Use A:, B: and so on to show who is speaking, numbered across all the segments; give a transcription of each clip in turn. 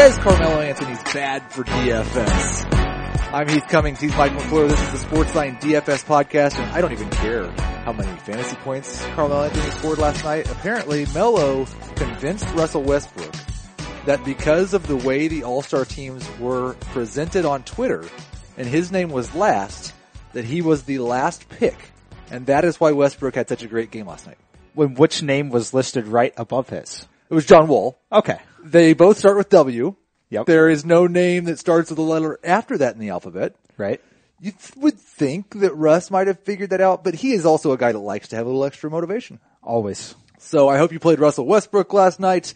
A: says Carmelo Anthony's bad for DFS. I'm Heath Cummings. He's Mike McClure. This is the Sportsline DFS podcast, and I don't even care how many fantasy points Carmelo Anthony scored last night. Apparently, Melo convinced Russell Westbrook that because of the way the All-Star teams were presented on Twitter, and his name was last, that he was the last pick. And that is why Westbrook had such a great game last night.
B: When which name was listed right above his?
A: It was John Wall.
B: Okay.
A: They both start with W.
B: Yep.
A: There is no name that starts with a letter after that in the alphabet.
B: Right.
A: You th- would think that Russ might have figured that out, but he is also a guy that likes to have a little extra motivation.
B: Always.
A: So I hope you played Russell Westbrook last night.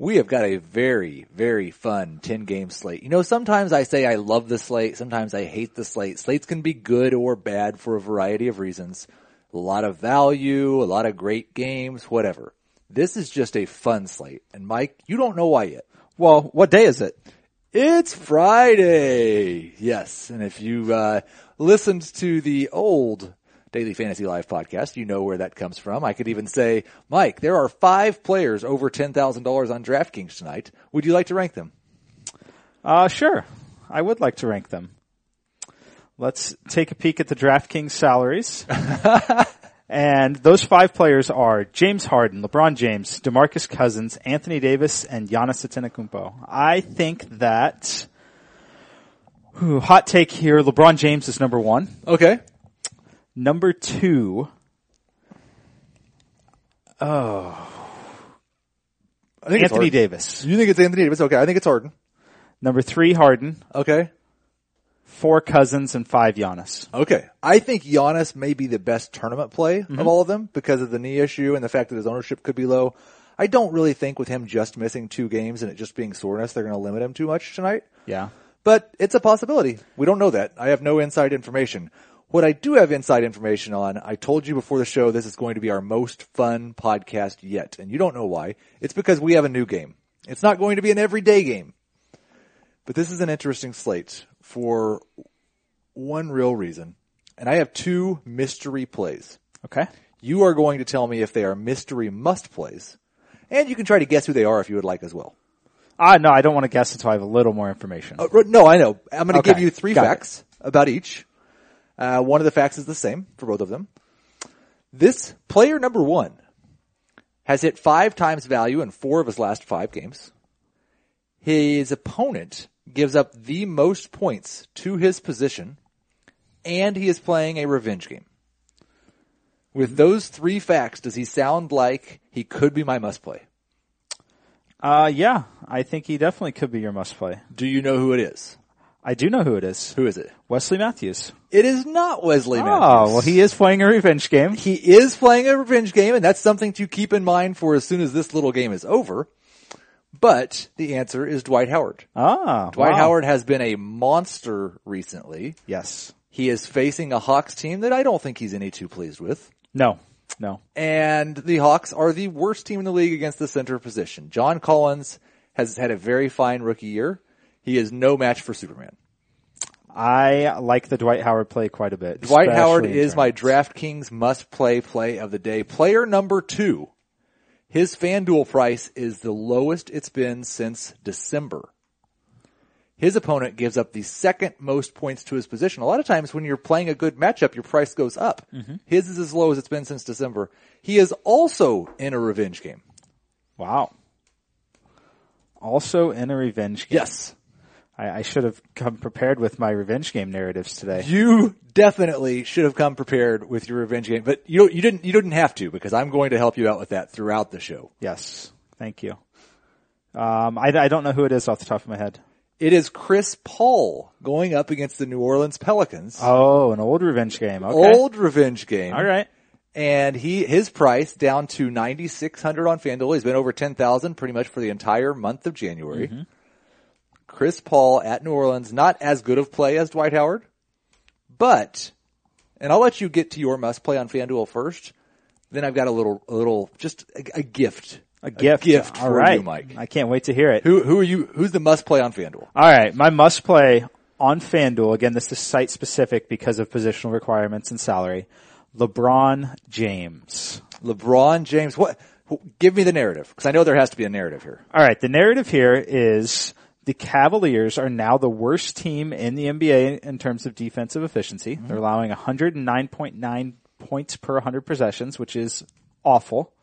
A: We have got a very, very fun 10 game slate. You know, sometimes I say I love the slate, sometimes I hate the slate. Slates can be good or bad for a variety of reasons. A lot of value, a lot of great games, whatever. This is just a fun slate. And Mike, you don't know why yet.
B: Well, what day is it?
A: It's Friday. Yes. And if you, uh, listened to the old Daily Fantasy Live podcast, you know where that comes from. I could even say, Mike, there are five players over $10,000 on DraftKings tonight. Would you like to rank them?
B: Uh, sure. I would like to rank them. Let's take a peek at the DraftKings salaries. and those five players are James Harden, LeBron James, DeMarcus Cousins, Anthony Davis, and Giannis Antetokounmpo. I think that, whew, hot take here, LeBron James is number one.
A: Okay.
B: Number two, Oh.
A: I think
B: Anthony. Davis.
A: You think it's Anthony Davis? Okay. I think it's Harden.
B: Number three, Harden.
A: Okay.
B: Four Cousins and five Giannis.
A: Okay. I think Giannis may be the best tournament play of mm-hmm. all of them because of the knee issue and the fact that his ownership could be low. I don't really think with him just missing two games and it just being soreness, they're going to limit him too much tonight.
B: Yeah.
A: But it's a possibility. We don't know that. I have no inside information. What I do have inside information on, I told you before the show this is going to be our most fun podcast yet. And you don't know why. It's because we have a new game. It's not going to be an everyday game. But this is an interesting slate for one real reason. And I have two mystery plays.
B: Okay.
A: You are going to tell me if they are mystery must plays. And you can try to guess who they are if you would like as well.
B: Ah, no, I don't want to guess until I have a little more information.
A: Uh, no, I know. I'm going to
B: Okay,
A: give you three
B: got it.
A: facts about each. Uh, one of the facts is the same for both of them. This player number one has hit five times value in four of his last five games. His opponent gives up the most points to his position, and he is playing a revenge game. With those three facts, does he sound like he could be my must play?
B: Uh, yeah, I think he definitely could be your must play.
A: Do you know who it is?
B: I do know who it is.
A: Who is it?
B: Wesley Matthews.
A: It is not Wesley Matthews.
B: Oh, well, he is playing a revenge game.
A: He is playing a revenge game, and that's something to keep in mind for as soon as this little game is over. But the answer is Dwight Howard.
B: Ah,
A: Dwight
B: wow.
A: Howard has been a monster recently.
B: Yes.
A: He is facing a Hawks team that I don't think he's any too pleased with.
B: No, no.
A: And the Hawks are the worst team in the league against the center position. John Collins has had a very fine rookie year. He is no match for Superman.
B: I like the Dwight Howard play quite a bit.
A: Dwight Howard is my. DraftKings must play play of the day. Player number two. His FanDuel price is the lowest it's been since December. His opponent gives up the second most points to his position. A lot of times when you're playing a good matchup, your price goes up.
B: Mm-hmm.
A: His is as low as it's been since December. He is also in a revenge game.
B: Wow. Also in a revenge game.
A: Yes.
B: I, I should have come prepared with my revenge game narratives today.
A: You definitely should have come prepared with your revenge game, but you you didn't you didn't have to because I'm going to help you out with that throughout the show.
B: Yes. Thank you. Um, I, I don't know who it is off the top of my head.
A: It is Chris Paul going up against the New Orleans Pelicans.
B: Oh, an old revenge game. Okay.
A: Old revenge game.
B: All right.
A: And he, his price down to 9,600 on FanDuel. He's been over 10,000 pretty much for the entire month of January.
B: Mm-hmm.
A: Chris Paul at New Orleans, not as good of play as Dwight Howard, but, and I'll let you get to your must play on FanDuel first. Then I've got a little, a little, just a, a gift.
B: A gift.
A: gift
B: All
A: for
B: right.
A: you, Mike.
B: I can't wait to hear it.
A: Who, who are you, who's the must play on FanDuel?
B: All right. My must play on FanDuel. Again, this is site specific because of positional requirements and salary. LeBron James.
A: LeBron James. What? Give me the narrative because I know there has to be a narrative here.
B: All right. The narrative here is the Cavaliers are now the worst team in the NBA in terms of defensive efficiency. Mm-hmm. They're allowing 109.9 points per 100 possessions, which is awful.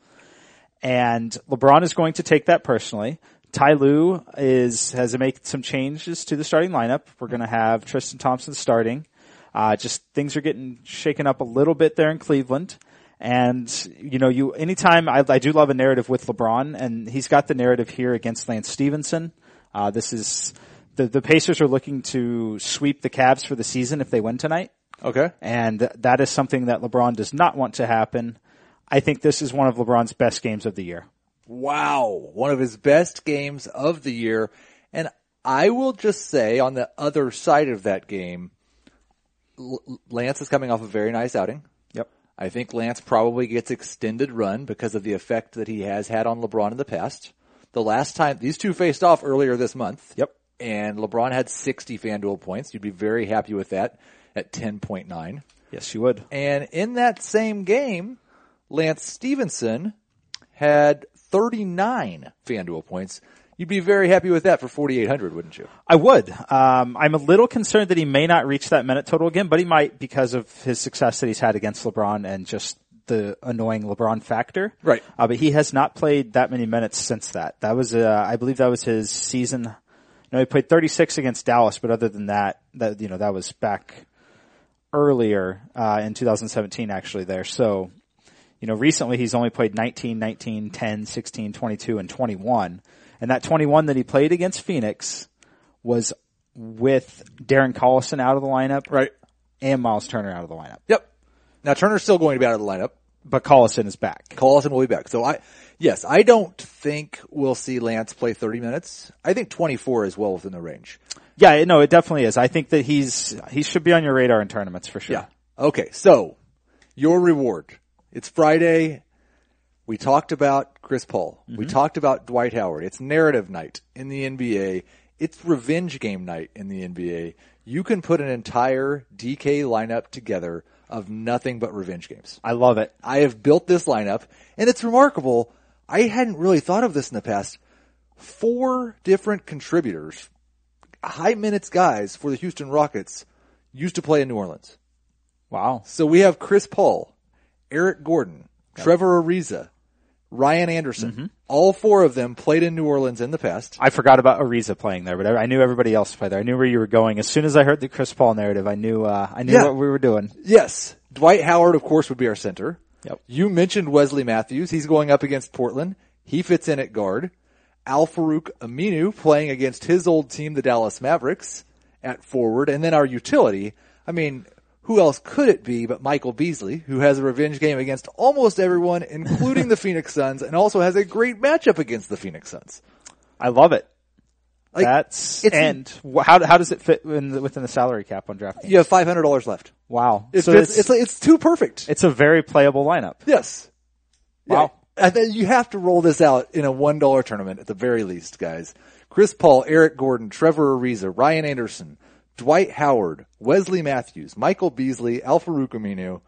B: And LeBron is going to take that personally. Ty Lue is, has to make some changes to the starting lineup. We're going to have Tristan Thompson starting. Uh, just things are getting shaken up a little bit there in Cleveland. And, you know, you, anytime I, I do love a narrative with LeBron and he's got the narrative here against Lance Stephenson. Uh, this is, the, the Pacers are looking to sweep the Cavs for the season if they win tonight.
A: Okay.
B: And that is something that LeBron does not want to happen. I think this is one of LeBron's best games of the year.
A: Wow. One of his best games of the year. And I will just say on the other side of that game, Lance is coming off a very nice outing.
B: Yep.
A: I think Lance probably gets extended run because of the effect that he has had on LeBron in the past. The last time these two faced off earlier this month.
B: Yep.
A: And LeBron had 60 FanDuel points. You'd be very happy with that at 10.9.
B: Yes, you would.
A: And in that same game, Lance Stephenson had 39 FanDuel points. You'd be very happy with that for 4,800, wouldn't you?
B: I would. Um, I'm a little concerned that he may not reach that minute total again, but he might because of his success that he's had against LeBron and just the annoying LeBron factor.
A: Right.
B: Uh, but he has not played that many minutes since that. That was, uh, I believe that was his season. No, he played 36 against Dallas, but other than that, that, you know, that was back earlier, uh, in 2017 actually there. So, you know, recently he's only played 19, 19, 10, 16, 22, and 21. And that 21 that he played against Phoenix was with Darren Collison out of the lineup.
A: Right.
B: And Miles Turner out of the lineup.
A: Yep. Now Turner's still going to be out of the lineup.
B: But Collison is back.
A: Collison will be back. So I, yes, I don't think we'll see Lance play 30 minutes. I think 24 is well within the range.
B: Yeah, no, it definitely is. I think that he's, he should be on your radar in tournaments for sure.
A: Yeah. Okay. So your reward. It's Friday. We talked about Chris Paul. Mm-hmm. We talked about Dwight Howard. It's narrative night in the NBA. It's revenge game night in the NBA. You can put an entire DK lineup together of nothing but revenge games.
B: I love it.
A: I have built this lineup and it's remarkable. I hadn't really thought of this in the past. Four different contributors, high minutes guys for the Houston Rockets used to play in New Orleans.
B: Wow.
A: So we have Chris Paul, Eric Gordon. Trevor Ariza, Ryan Anderson. Mm-hmm. All four of them played in New Orleans in the past.
B: I forgot about Ariza playing there, but I knew everybody else played there. I knew where you were going. As soon as I heard the Chris Paul narrative, I knew uh, I knew yeah. what we were doing.
A: Yes, Dwight Howard, of course, would be our center.
B: Yep.
A: You mentioned Wesley Matthews. He's going up against Portland. He fits in at guard. Al-Farouq Aminu playing against his old team, the Dallas Mavericks, at forward, and then our utility. I mean, who else could it be but Michael Beasley, who has a revenge game against almost everyone, including the Phoenix Suns, and also has a great matchup against the Phoenix Suns.
B: I love it. Like, That's and how how does it fit the, within the salary cap on DraftKings?
A: You have five hundred dollars left.
B: Wow,
A: it so fits, it's, it's it's too perfect.
B: It's a very playable lineup.
A: Yes.
B: Wow.
A: Yeah. And you have to roll this out in a one dollar tournament at the very least, guys. Chris Paul, Eric Gordon, Trevor Ariza, Ryan Anderson, Dwight Howard, Wesley Matthews, Michael Beasley, Al-Farouq Aminu.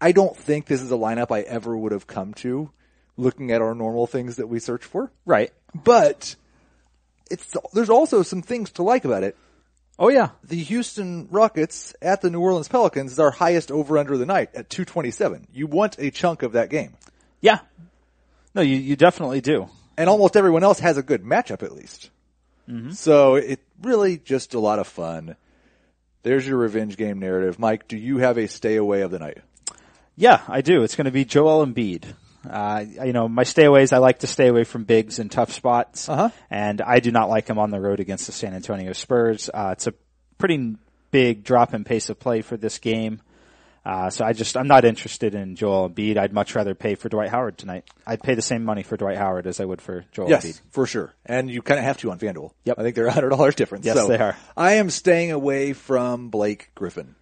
A: I don't think this is a lineup I ever would have come to looking at our normal things that we search for.
B: Right.
A: But it's, there's also some things to like about it.
B: Oh yeah.
A: The Houston Rockets at the New Orleans Pelicans is our highest over under the night at 227. You want a chunk of that game.
B: Yeah. No, you, you definitely do.
A: And almost everyone else has a good matchup at least.
B: Mm-hmm.
A: So it really just a lot of fun. There's your revenge game narrative. Mike, do you have a stay away of the night?
B: Yeah, I do. It's going to be Joel Embiid. Uh, you know, my stay stayaways, I like to stay away from bigs and tough spots.
A: Uh-huh.
B: And I do not like him on the road against the San Antonio Spurs. Uh, it's a pretty big drop in pace of play for this game. Uh, so I just, I'm not interested in Joel Embiid. I'd much rather pay for Dwight Howard tonight. I'd pay the same money for Dwight Howard as I would for Joel
A: yes,
B: Embiid.
A: for sure. And you kind of have to on FanDuel.
B: Yep.
A: I think they're $100 difference.
B: Yes,
A: so
B: they are.
A: I am staying away from Blake Griffin.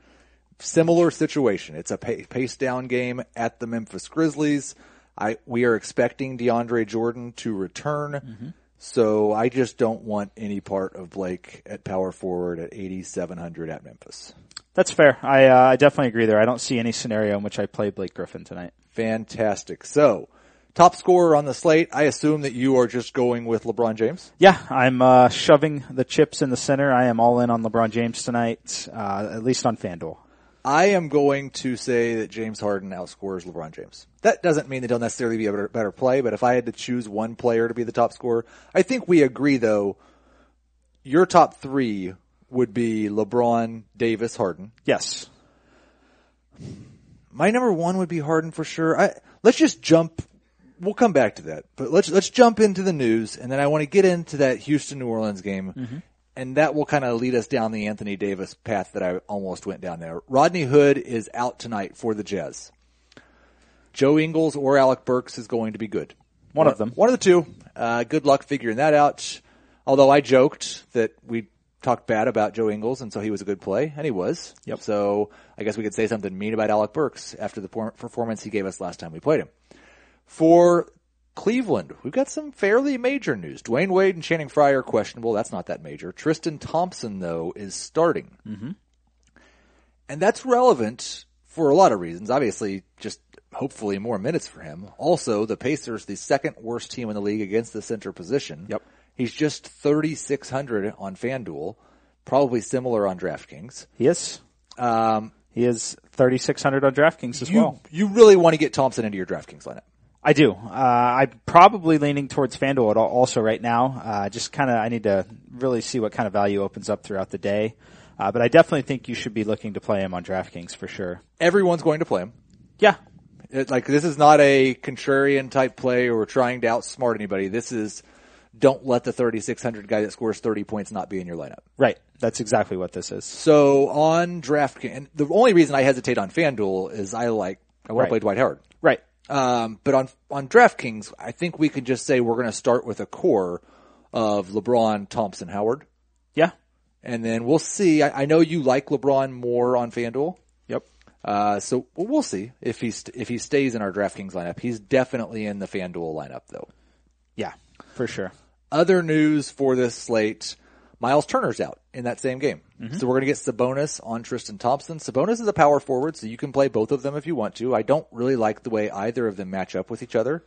A: Similar situation. It's a pace down game at the Memphis Grizzlies. I, we are expecting DeAndre Jordan to return.
B: Mm-hmm.
A: So I just don't want any part of Blake at power forward at 8,700 at Memphis.
B: That's fair. I, uh, I definitely agree there. I don't see any scenario in which I play Blake Griffin tonight.
A: Fantastic. So Top scorer on the slate, I assume that you are just going with LeBron James.
B: Yeah, I'm uh, shoving the chips in the center. I am all in on LeBron James tonight, uh, at least on FanDuel.
A: I am going to say that James Harden outscores LeBron James. That doesn't mean that he'll necessarily be a better, better play, but if I had to choose one player to be the top scorer, I think we agree though, your top three would be LeBron, Davis, Harden.
B: Yes.
A: My number one would be Harden for sure. I, let's just jump. We'll come back to that, but let's let's jump into the news, and then I want to get into that Houston New Orleans game, and that will kind of lead us down the Anthony Davis path that I almost went down there. Rodney Hood is out tonight for the Jazz. Joe Ingles or Alec Burks is going to be good.
B: One of them.
A: One of the two. Uh, good luck figuring that out. Although I joked that we talked bad about Joe Ingles, and so he was a good play, and he was.
B: Yep.
A: So I guess we could say something mean about Alec Burks after the performance he gave us last time we played him. For Cleveland, we've got some fairly major news. Dwyane Wade and Channing Frye are questionable. That's not that major. Tristan Thompson, though, is starting. Mm-hmm. And that's relevant for a lot of reasons. Obviously, just hopefully more minutes for him. Also, the Pacers, the second worst team in the league against the center position.
B: Yep.
A: He's just 3,600 on FanDuel, probably similar on DraftKings.
B: He is.
A: Um,
B: He is 3,600 on DraftKings as
A: you,
B: well.
A: you really want to get Thompson into your DraftKings lineup.
B: I do. Uh, I'm probably leaning towards FanDuel at all- also right now. Uh, just kind of, I need to really see what kind of value opens up throughout the day. Uh, but I definitely think you should be looking to play him on DraftKings for sure.
A: Everyone's going to play him.
B: Yeah.
A: It, like this is not a contrarian type play or trying to outsmart anybody. This is don't let the 3600 guy that scores 30 points not be in your lineup.
B: Right. That's exactly what this is.
A: So on DraftKings, and the only reason I hesitate on FanDuel is I like I want
B: Right.
A: to play Dwight Howard.
B: Right.
A: Um, but on on DraftKings, I think we can just say we're going to start with a core of LeBron, Thompson, Howard,
B: Yeah.
A: and then we'll see. I, I know you like LeBron more on FanDuel.
B: Yep.
A: Uh, so we'll we'll see if he st- if he stays in our DraftKings lineup. He's definitely in the FanDuel lineup though.
B: Yeah. For sure.
A: Other news for this slate: Miles Turner's out in that same game, so we're going to get Sabonis on Tristan Thompson. Sabonis is a power forward, so you can play both of them if you want to. I don't really like the way either of them match up with each other,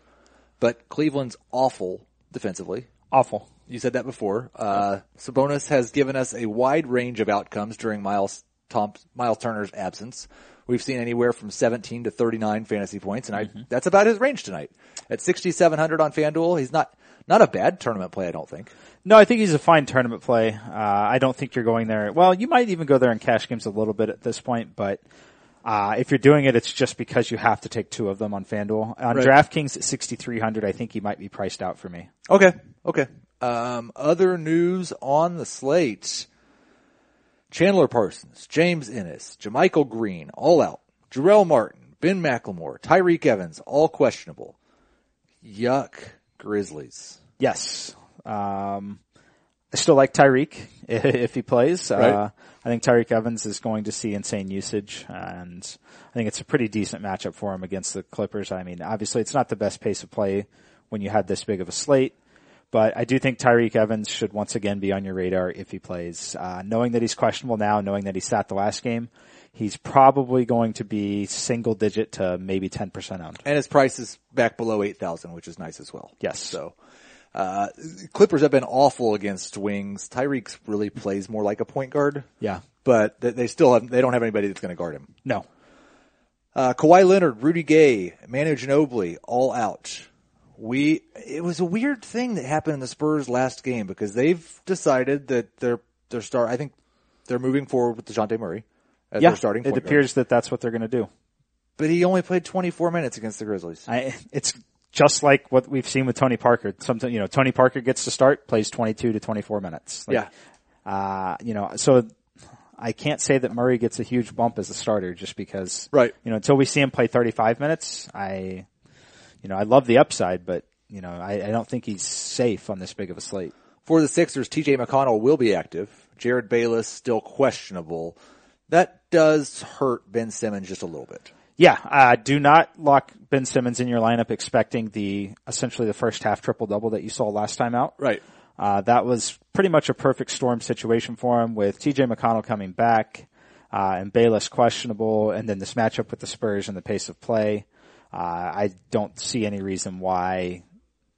A: but Cleveland's awful defensively.
B: Awful.
A: You said that before. Uh, Sabonis has given us a wide range of outcomes during Miles Tom, Miles Turner's absence. We've seen anywhere from 17 to 39 fantasy points, and I, that's about his range tonight. At 6,700 on FanDuel, he's not, not a bad tournament play, I don't think.
B: No, I think he's a fine tournament play. Uh, I don't think you're going there. Well, you might even go there in cash games a little bit at this point, but uh, if you're doing it, it's just because you have to take two of them on FanDuel. On
A: Right.
B: DraftKings at 6,300, I think he might be priced out for me.
A: Okay. Okay. Um, other news on the slate. Chandler Parsons, James Ennis, JaMychal Green, all out. Jarell Martin, Ben McLemore, Tyreke Evans, all questionable. Yuck. Grizzlies.
B: Yes. Um, I still like Tyreke if he plays.
A: Right.
B: Uh, I think Tyreke Evans is going to see insane usage and I think it's a pretty decent matchup for him against the Clippers. I mean, obviously it's not the best pace of play when you had this big of a slate, but I do think Tyreke Evans should once again be on your radar if he plays. Uh, knowing that he's questionable now, knowing that he sat the last game, he's probably going to be single digit to maybe 10% owned.
A: And his price is back below 8,000, which is nice as well.
B: Yes.
A: So, uh, Clippers have been awful against wings. Tyreke really plays more like a point guard,
B: Yeah.
A: but they- still have, they don't have anybody that's going to guard him.
B: No.
A: Uh, Kawhi Leonard, Rudy Gay, Manu Ginobili, all out. We, it was a weird thing that happened in the Spurs last game because they've decided that they're, they're start, I think they're moving forward with DeJounte Murray as
B: Yeah.
A: their starting
B: it
A: point guard.
B: appears that that's what they're going to do.
A: But he only played 24 minutes against the Grizzlies.
B: I, it's just like what we've seen with Tony Parker. Sometimes, you know, Tony Parker gets to start, plays 22 to 24 minutes. Like,
A: yeah.
B: Uh, you know, so I can't say that Murray gets a huge bump as a starter just because,
A: Right.
B: you know, until we see him play 35 minutes, I, you know, I love the upside, but, you know, I, I don't think he's safe on this big of a slate.
A: For the Sixers, TJ McConnell will be active. Jerryd Bayless still questionable. That does hurt Ben Simmons just a little bit.
B: Yeah, uh, do not lock Ben Simmons in your lineup expecting the, essentially the first half triple double that you saw last time out.
A: Right.
B: Uh, that was pretty much a perfect storm situation for him with TJ McConnell coming back, uh, and Bayless questionable, and then this matchup with the Spurs and the pace of play. Uh, I don't see any reason why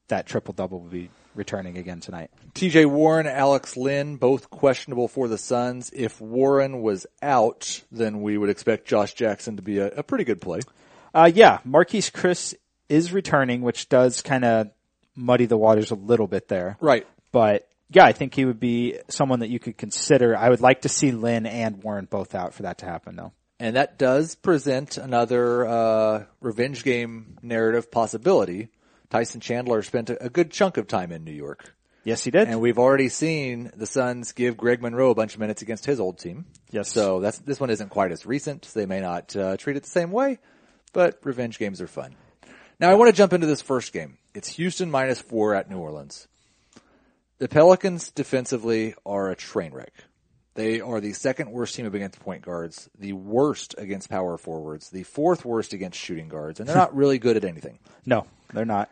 B: that triple double will be returning again tonight.
A: TJ Warren, Alex Len, both questionable for the Suns. If Warren was out, then we would expect Josh Jackson to be a, a pretty good play.
B: Uh, yeah, Marquese Chriss is returning, which does kind of muddy the waters a little bit there.
A: Right.
B: But yeah, I think he would be someone that you could consider. I would like to see Len and Warren both out for that to happen though.
A: And that does present another uh, revenge game narrative possibility. Tyson Chandler spent a, good chunk of time in New York.
B: Yes, he did.
A: And we've already seen the Suns give Greg Monroe a bunch of minutes against his old team.
B: Yes.
A: So that's this one isn't quite as recent. They may not uh, treat it the same way, but revenge games are fun. Now I want to jump into this first game. It's Houston minus four at New Orleans. The Pelicans defensively are a train wreck. They are the second worst team against point guards, the worst against power forwards, the fourth worst against shooting guards, and they're not really good at anything.
B: no, they're not.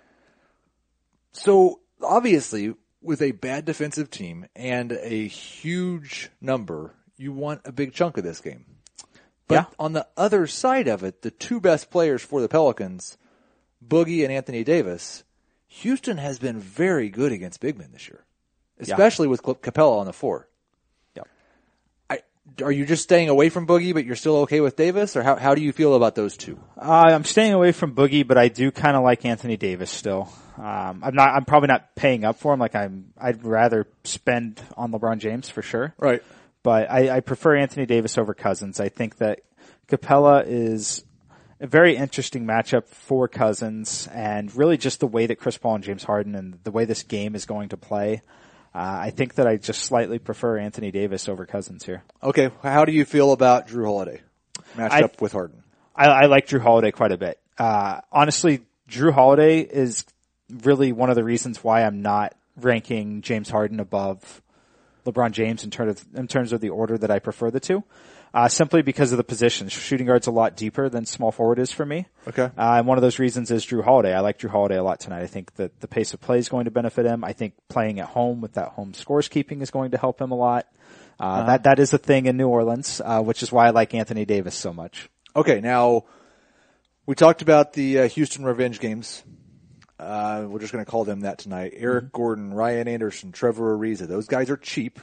A: So obviously, with a bad defensive team and a huge number, you want a big chunk of this game. But
B: Yeah.
A: on the other side of it, the two best players for the Pelicans, Boogie and Anthony Davis, Houston has been very good against big men this year, especially with Capela on the floor.
B: Yep.
A: I, are you just staying away from Boogie, but you're still okay with Davis, or how, how do you feel about those two?
B: Uh, I'm staying away from Boogie, but I do kind of like Anthony Davis still. Um, I'm not. I'm probably not paying up for him. Like I'm. I'd rather spend on LeBron James for sure.
A: Right.
B: But I, I prefer Anthony Davis over Cousins. I think that Capela is a very interesting matchup for Cousins, and really just the way that Chris Paul and James Harden and the way this game is going to play. Uh, I think that I just slightly prefer Anthony Davis over Cousins here.
A: Okay. How do you feel about Jrue Holiday matched
B: I-
A: up with Harden?
B: I, I like Jrue Holiday quite a bit. Uh, honestly, Jrue Holiday is really one of the reasons why I'm not ranking James Harden above LeBron James in terms of, in terms of the order that I prefer the two. Uh, simply because of the positions. Shooting guard's a lot deeper than small forward is for me.
A: Okay.
B: Uh, and one of those reasons is Jrue Holiday. I like Jrue Holiday a lot tonight. I think that the pace of play is going to benefit him. I think playing at home with that home scores keeping is going to help him a lot. Uh, that, that is a thing in New Orleans, uh, which is why I like Anthony Davis so much.
A: Okay, now we talked about the uh, Houston revenge games. Uh, we're just going to call them that tonight. Eric Gordon, Ryan Anderson, Trevor Ariza. Those guys are cheap.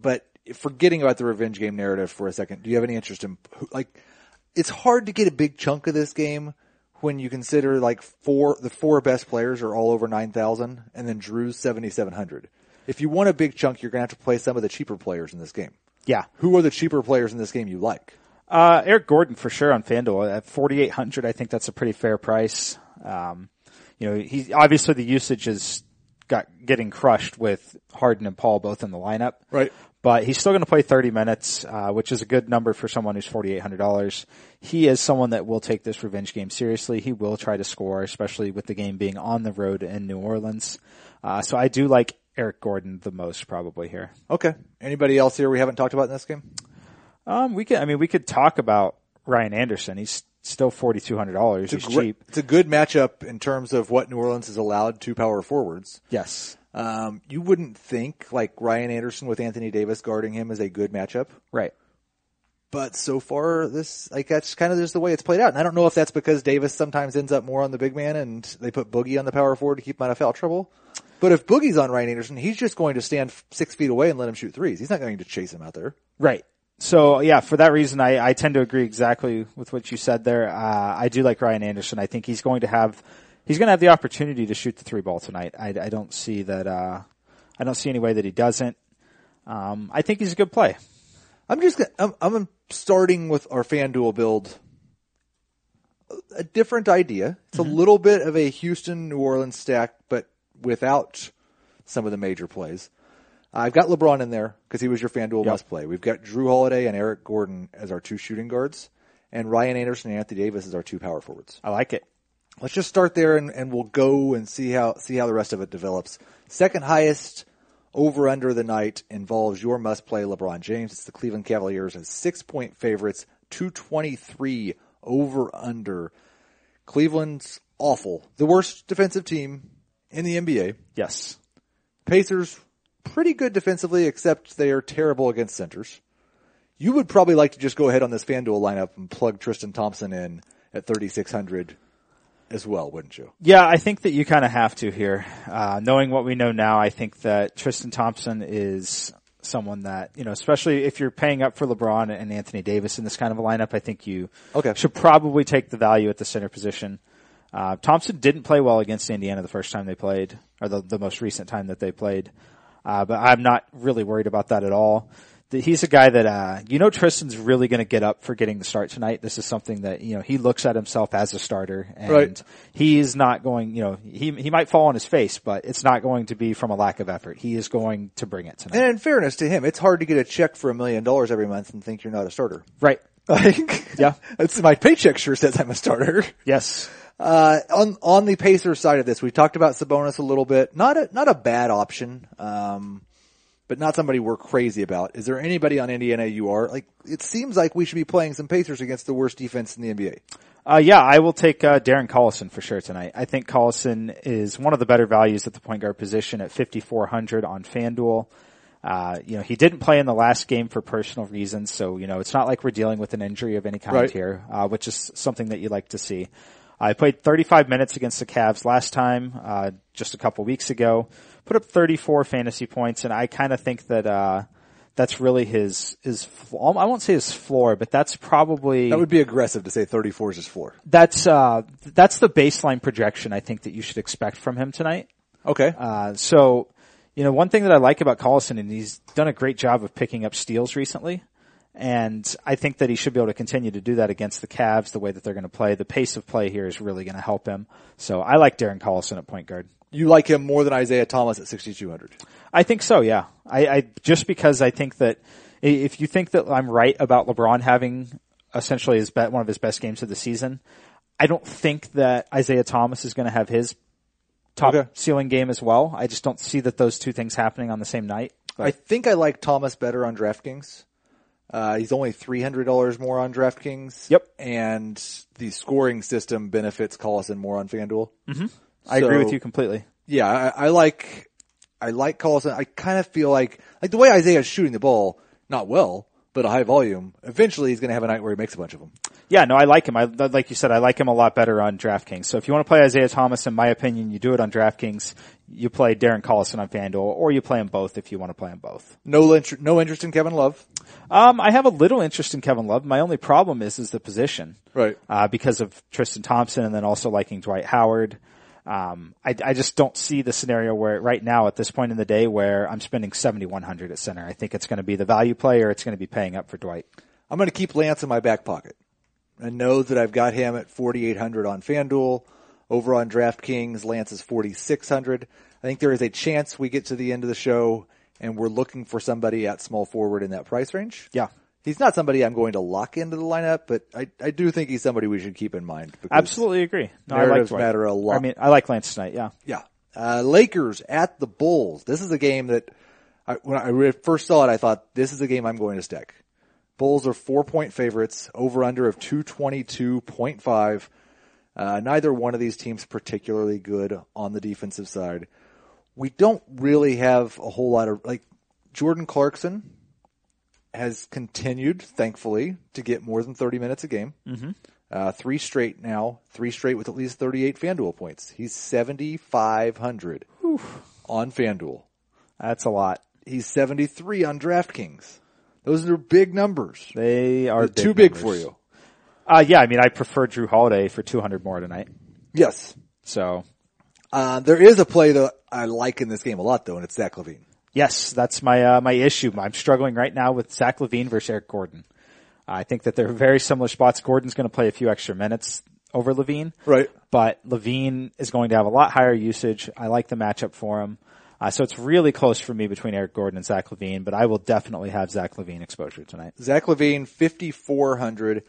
A: But forgetting about the revenge game narrative for a second, do you have any interest in like? It's hard to get a big chunk of this game when you consider like four the four best players are all over nine thousand, and then Jrue's seventy seven hundred. If you want a big chunk, you're going to have to play some of the cheaper players in this game.
B: Yeah.
A: Who are the cheaper players in this game you like?
B: Uh, Eric Gordon for sure on FanDuel at 4,800. I think that's a pretty fair price. Um, you know, he obviously the usage is got getting crushed with Harden and Paul both in the lineup.
A: Right.
B: But he's still going to play 30 minutes, uh, which is a good number for someone who's $4,800. He is someone that will take this revenge game seriously. He will try to score, especially with the game being on the road in New Orleans. Uh, so I do like Eric Gordon the most probably here.
A: Okay. Anybody else here we haven't talked about in this game?
B: Um, we could, I mean, we could talk about Ryan Anderson. He's still $4,200. He's
A: Gre-
B: cheap.
A: It's a good matchup in terms of what New Orleans has allowed to power forwards.
B: Yes.
A: Um, you wouldn't think like Ryan Anderson with Anthony Davis guarding him is a good matchup,
B: Right.
A: but so far this like that's kind of just the way it's played out. And I don't know if that's because Davis sometimes ends up more on the big man and they put Boogie on the power forward to keep him out of foul trouble. But if Boogie's on Ryan Anderson, he's just going to stand six feet away and let him shoot threes. He's not going to chase him out there.
B: Right. So yeah, for that reason, I, I tend to agree exactly with what you said there. Uh, I do like Ryan Anderson. I think he's going to have, he's going to have the opportunity to shoot the three ball tonight. I, I don't see that, uh, I don't see any way that he doesn't. Um, I think he's a good play.
A: I'm just gonna, I'm, I'm starting with our FanDuel build. A- A different idea. It's a little bit of a Houston New Orleans stack, but without some of the major plays. Uh, I've got LeBron in there because he was your FanDuel
B: Yep.
A: must play. We've got Jrue Holiday and Eric Gordon as our two shooting guards, and Ryan Anderson and Anthony Davis as our two power forwards.
B: I like it.
A: Let's just start there and, and we'll go and see how see how the rest of it develops. Second highest over under the night involves your must play LeBron James. It's the Cleveland Cavaliers as six point favorites, two twenty three over under. Cleveland's awful. The worst defensive team in the NBA.
B: Yes.
A: Pacers pretty good defensively, except they are terrible against centers. You would probably like to just go ahead on this FanDuel lineup and plug Tristan Thompson in at 3,600 as well, wouldn't you?
B: Yeah, I think that you kind of have to here. Uh, knowing what we know now, I think that Tristan Thompson is someone that, you know, especially if you're paying up for LeBron and Anthony Davis in this kind of a lineup, I think you
A: Okay.
B: should probably take the value at the center position. Uh, Thompson didn't play well against Indiana the first time they played, or the, the most recent time that they played. Uh, but I'm not really worried about that at all. The- He's a guy that, uh, you know, Tristan's really going to get up for getting the start tonight. This is something that, you know, he looks at himself as a starter and
A: Right.
B: he is not going, you know, he, he might fall on his face, but it's not going to be from a lack of effort. He is going to bring it tonight.
A: And in fairness to him, it's hard to get a check for a million dollars every month and think you're not a starter.
B: Right.
A: Like,
B: Yeah.
A: it's my paycheck sure says I'm a starter.
B: Yes.
A: Uh, on on the Pacers side of this, we talked about Sabonis a little bit. Not a not a bad option, um, but not somebody we're crazy about. Is there anybody on Indiana you are like? It seems like we should be playing some Pacers against the worst defense in the NBA.
B: Uh, yeah, I will take uh, Darren Collison for sure tonight. I think Collison is one of the better values at the point guard position at 5,400 on FanDuel. Uh, you know, he didn't play in the last game for personal reasons, so you know it's not like we're dealing with an injury of any kind
A: Right.
B: here, uh, which is something that you like to see. I played 35 minutes against the Cavs last time, uh, just a couple weeks ago. Put up 34 fantasy points, and I kind of think that uh, that's really his his. fl- I won't say his floor, but that's probably
A: That would be aggressive to say 34 is his floor.
B: that's uh that's the baseline projection I think that you should expect from him tonight.
A: Okay.
B: Uh so you know one thing that I like about Collison and he's done a great job of picking up steals recently. And I think that he should be able to continue to do that against the Cavs the way that they're going to play. The pace of play here is really going to help him. So I like Darren Collison at point guard.
A: you like him more than Isaiah Thomas at 6,200.
B: I think so, yeah. I, I just because I think that if you think that I'm right about LeBron having essentially his bet one of his best games of the season, I don't think that Isaiah Thomas is going to have his top
A: Okay.
B: ceiling game as well. I just don't see that those two things happening on the same night.
A: I think I like Thomas better on DraftKings. Uh, he's only three hundred dollars more on DraftKings.
B: Yep.
A: and the scoring system benefits Collison more on FanDuel. Mm-hmm.
B: I agree with you completely.
A: Yeah, I, I like I like Collison. I kind of feel like like the way Isaiah's shooting the ball, not well, but a high volume. Eventually, he's going to have a night where he makes a bunch of them.
B: Yeah, no, I like him. I like you said, I like him a lot better on DraftKings. So if you want to play Isaiah Thomas, in my opinion, you do it on DraftKings. You play Darren Collison on FanDuel, or you play them both if you want to play them both.
A: No interest, no interest in Kevin Love.
B: Um, I have a little interest in Kevin Love. My only problem is is the position,
A: Right.
B: uh, because of Tristan Thompson, and then also liking Dwight Howard. Um, I, I just don't see the scenario where right now at this point in the day where I'm spending 7,100 at center. I think it's going to be the value play or it's going to be paying up for Dwight.
A: I'm going to keep Lance in my back pocket and know that I've got him at 4,800 on FanDuel. Over on DraftKings, Lance is 4,600. I think there is a chance we get to the end of the show and we're looking for somebody at small forward in that price range.
B: Yeah.
A: He's not somebody I'm going to lock into the lineup, but I, I do think he's somebody we should keep in mind.
B: Absolutely agree. No, I like
A: Narratives matter a lot.
B: I mean, I like Lance tonight. Yeah.
A: Yeah. Uh, Lakers at the Bulls. This is a game that I, when I first saw it, I thought this is a game I'm going to stick. Bulls are four point favorites, over under of 222.5. Uh, neither one of these teams particularly good on the defensive side. We don't really have a whole lot of, like, Jordan Clarkson has continued, thankfully, to get more than 30 minutes a game. Mm-hmm. Uh, three straight now, three straight with at least 38 FanDuel points. He's 7,500 on FanDuel.
B: That's a lot.
A: He's 73 on DraftKings. Those are big numbers.
B: They are
A: They're too big
B: numbers.
A: for you.
B: Uh, yeah, I mean, I prefer Jrue Holiday for 200 more tonight.
A: Yes.
B: So,
A: Uh, there is a play that I like in this game a lot though, and it's Zach LaVine.
B: Yes, that's my, uh, my issue. I'm struggling right now with Zach LaVine versus Eric Gordon. I think that they're very similar spots. Gordon's going to play a few extra minutes over LaVine.
A: Right.
B: But LaVine is going to have a lot higher usage. I like the matchup for him. Uh, so it's really close for me between Eric Gordon and Zach LaVine, but I will definitely have Zach LaVine exposure tonight.
A: Zach LaVine, 5,400.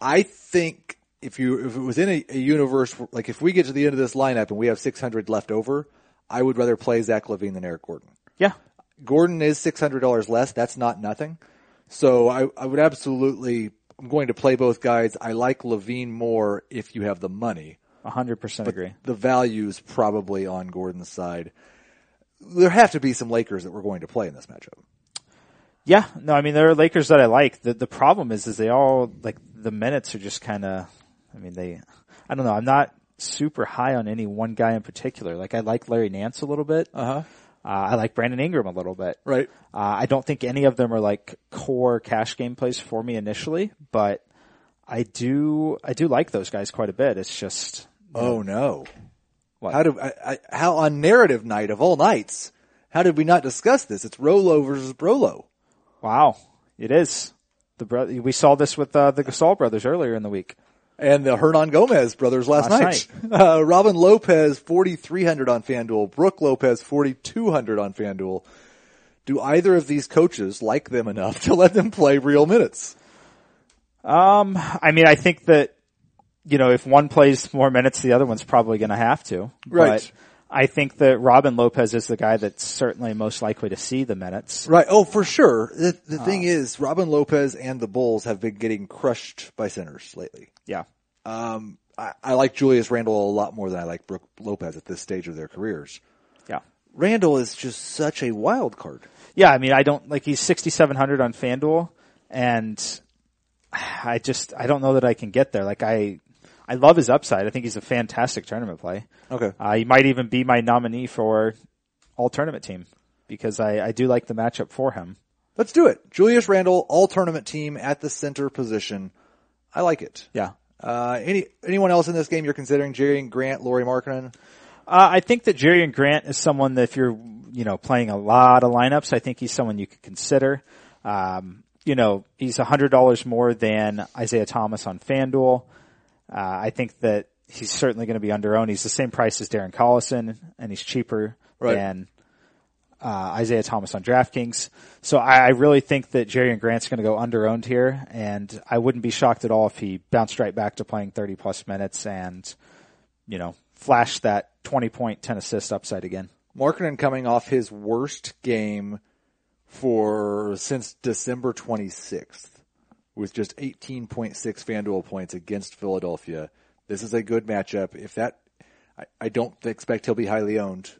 A: I think if you, if it was in a, a universe, like if we get to the end of this lineup and we have 600 left over, I would rather play Zach LaVine than Eric Gordon.
B: Yeah.
A: Gordon is $600 less. That's not nothing. So I, I would absolutely, I'm going to play both guys. I like LaVine more if you have the money.
B: hundred percent agree.
A: The value's probably on Gordon's side. There have to be some Lakers that we're going to play in this matchup.
B: Yeah, no, I mean there are Lakers that I like. The the problem is, is they all like the minutes are just kind of I mean, they, I don't know. I'm not super high on any one guy in particular. Like I like Larry Nance a little bit.
A: Uh-huh.
B: Uh, I like Brandon Ingram a little bit.
A: Right.
B: Uh, I don't think any of them are like core cash game plays for me initially, but I do, I do like those guys quite a bit. It's just,
A: Oh no.
B: What?
A: How do I, I, how on narrative night of all nights, how did we not discuss this? It's Rolo versus Brolo.
B: wow, it is. The bro- we saw this with uh, the Gasol brothers earlier in the week.
A: And the Hernangomez brothers last,
B: Last
A: night. Uh, Robin Lopez, 4,300 on FanDuel. Brooke Lopez, 4,200 on FanDuel. Do either of these coaches like them enough to let them play real minutes?
B: Um, I mean, I think that, you know, if one plays more minutes, the other one's probably going to have to.
A: Right.
B: But I think that Robin Lopez is the guy that's certainly most likely to see the minutes.
A: Right. Oh, for sure. The, the thing is, Robin Lopez and the Bulls have been getting crushed by centers lately.
B: Yeah.
A: Um, I, I like Julius Randle a lot more than I like Brooke Lopez at this stage of their careers.
B: Yeah.
A: Randle is just such a wild card.
B: Yeah. I mean, I don't like he's 6,700 on FanDuel and I just, I don't know that I can get there. Like I, I love his upside. I think he's a fantastic tournament play.
A: Okay.
B: Uh, he might even be my nominee for all tournament team because I, I do like the matchup for him.
A: Let's do it. Julius Randle, all tournament team at the center position. I like it.
B: Yeah.
A: Uh, any anyone else in this game you're considering? Jerian Grant, Lauri Markkanen.
B: Uh, I think that Jerian Grant is someone that if you're, you know, playing a lot of lineups, I think he's someone you could consider. Um, you know, he's a hundred dollars more than Isaiah Thomas on FanDuel. Uh, I think that he's certainly going to be under owned. He's the same price as Darren Collison and he's cheaper
A: Right.
B: than, uh, Isaiah Thomas on DraftKings. So I, I really think that Jerian Grant's going to go under owned here and I wouldn't be shocked at all if he bounced right back to playing 30 plus minutes and, you know, flash that 20 point, 10 assist upside again.
A: Markkanen coming off his worst game for since December 26th with just 18.6 FanDuel points against Philadelphia. This is a good matchup. If that, I, I don't expect he'll be highly owned.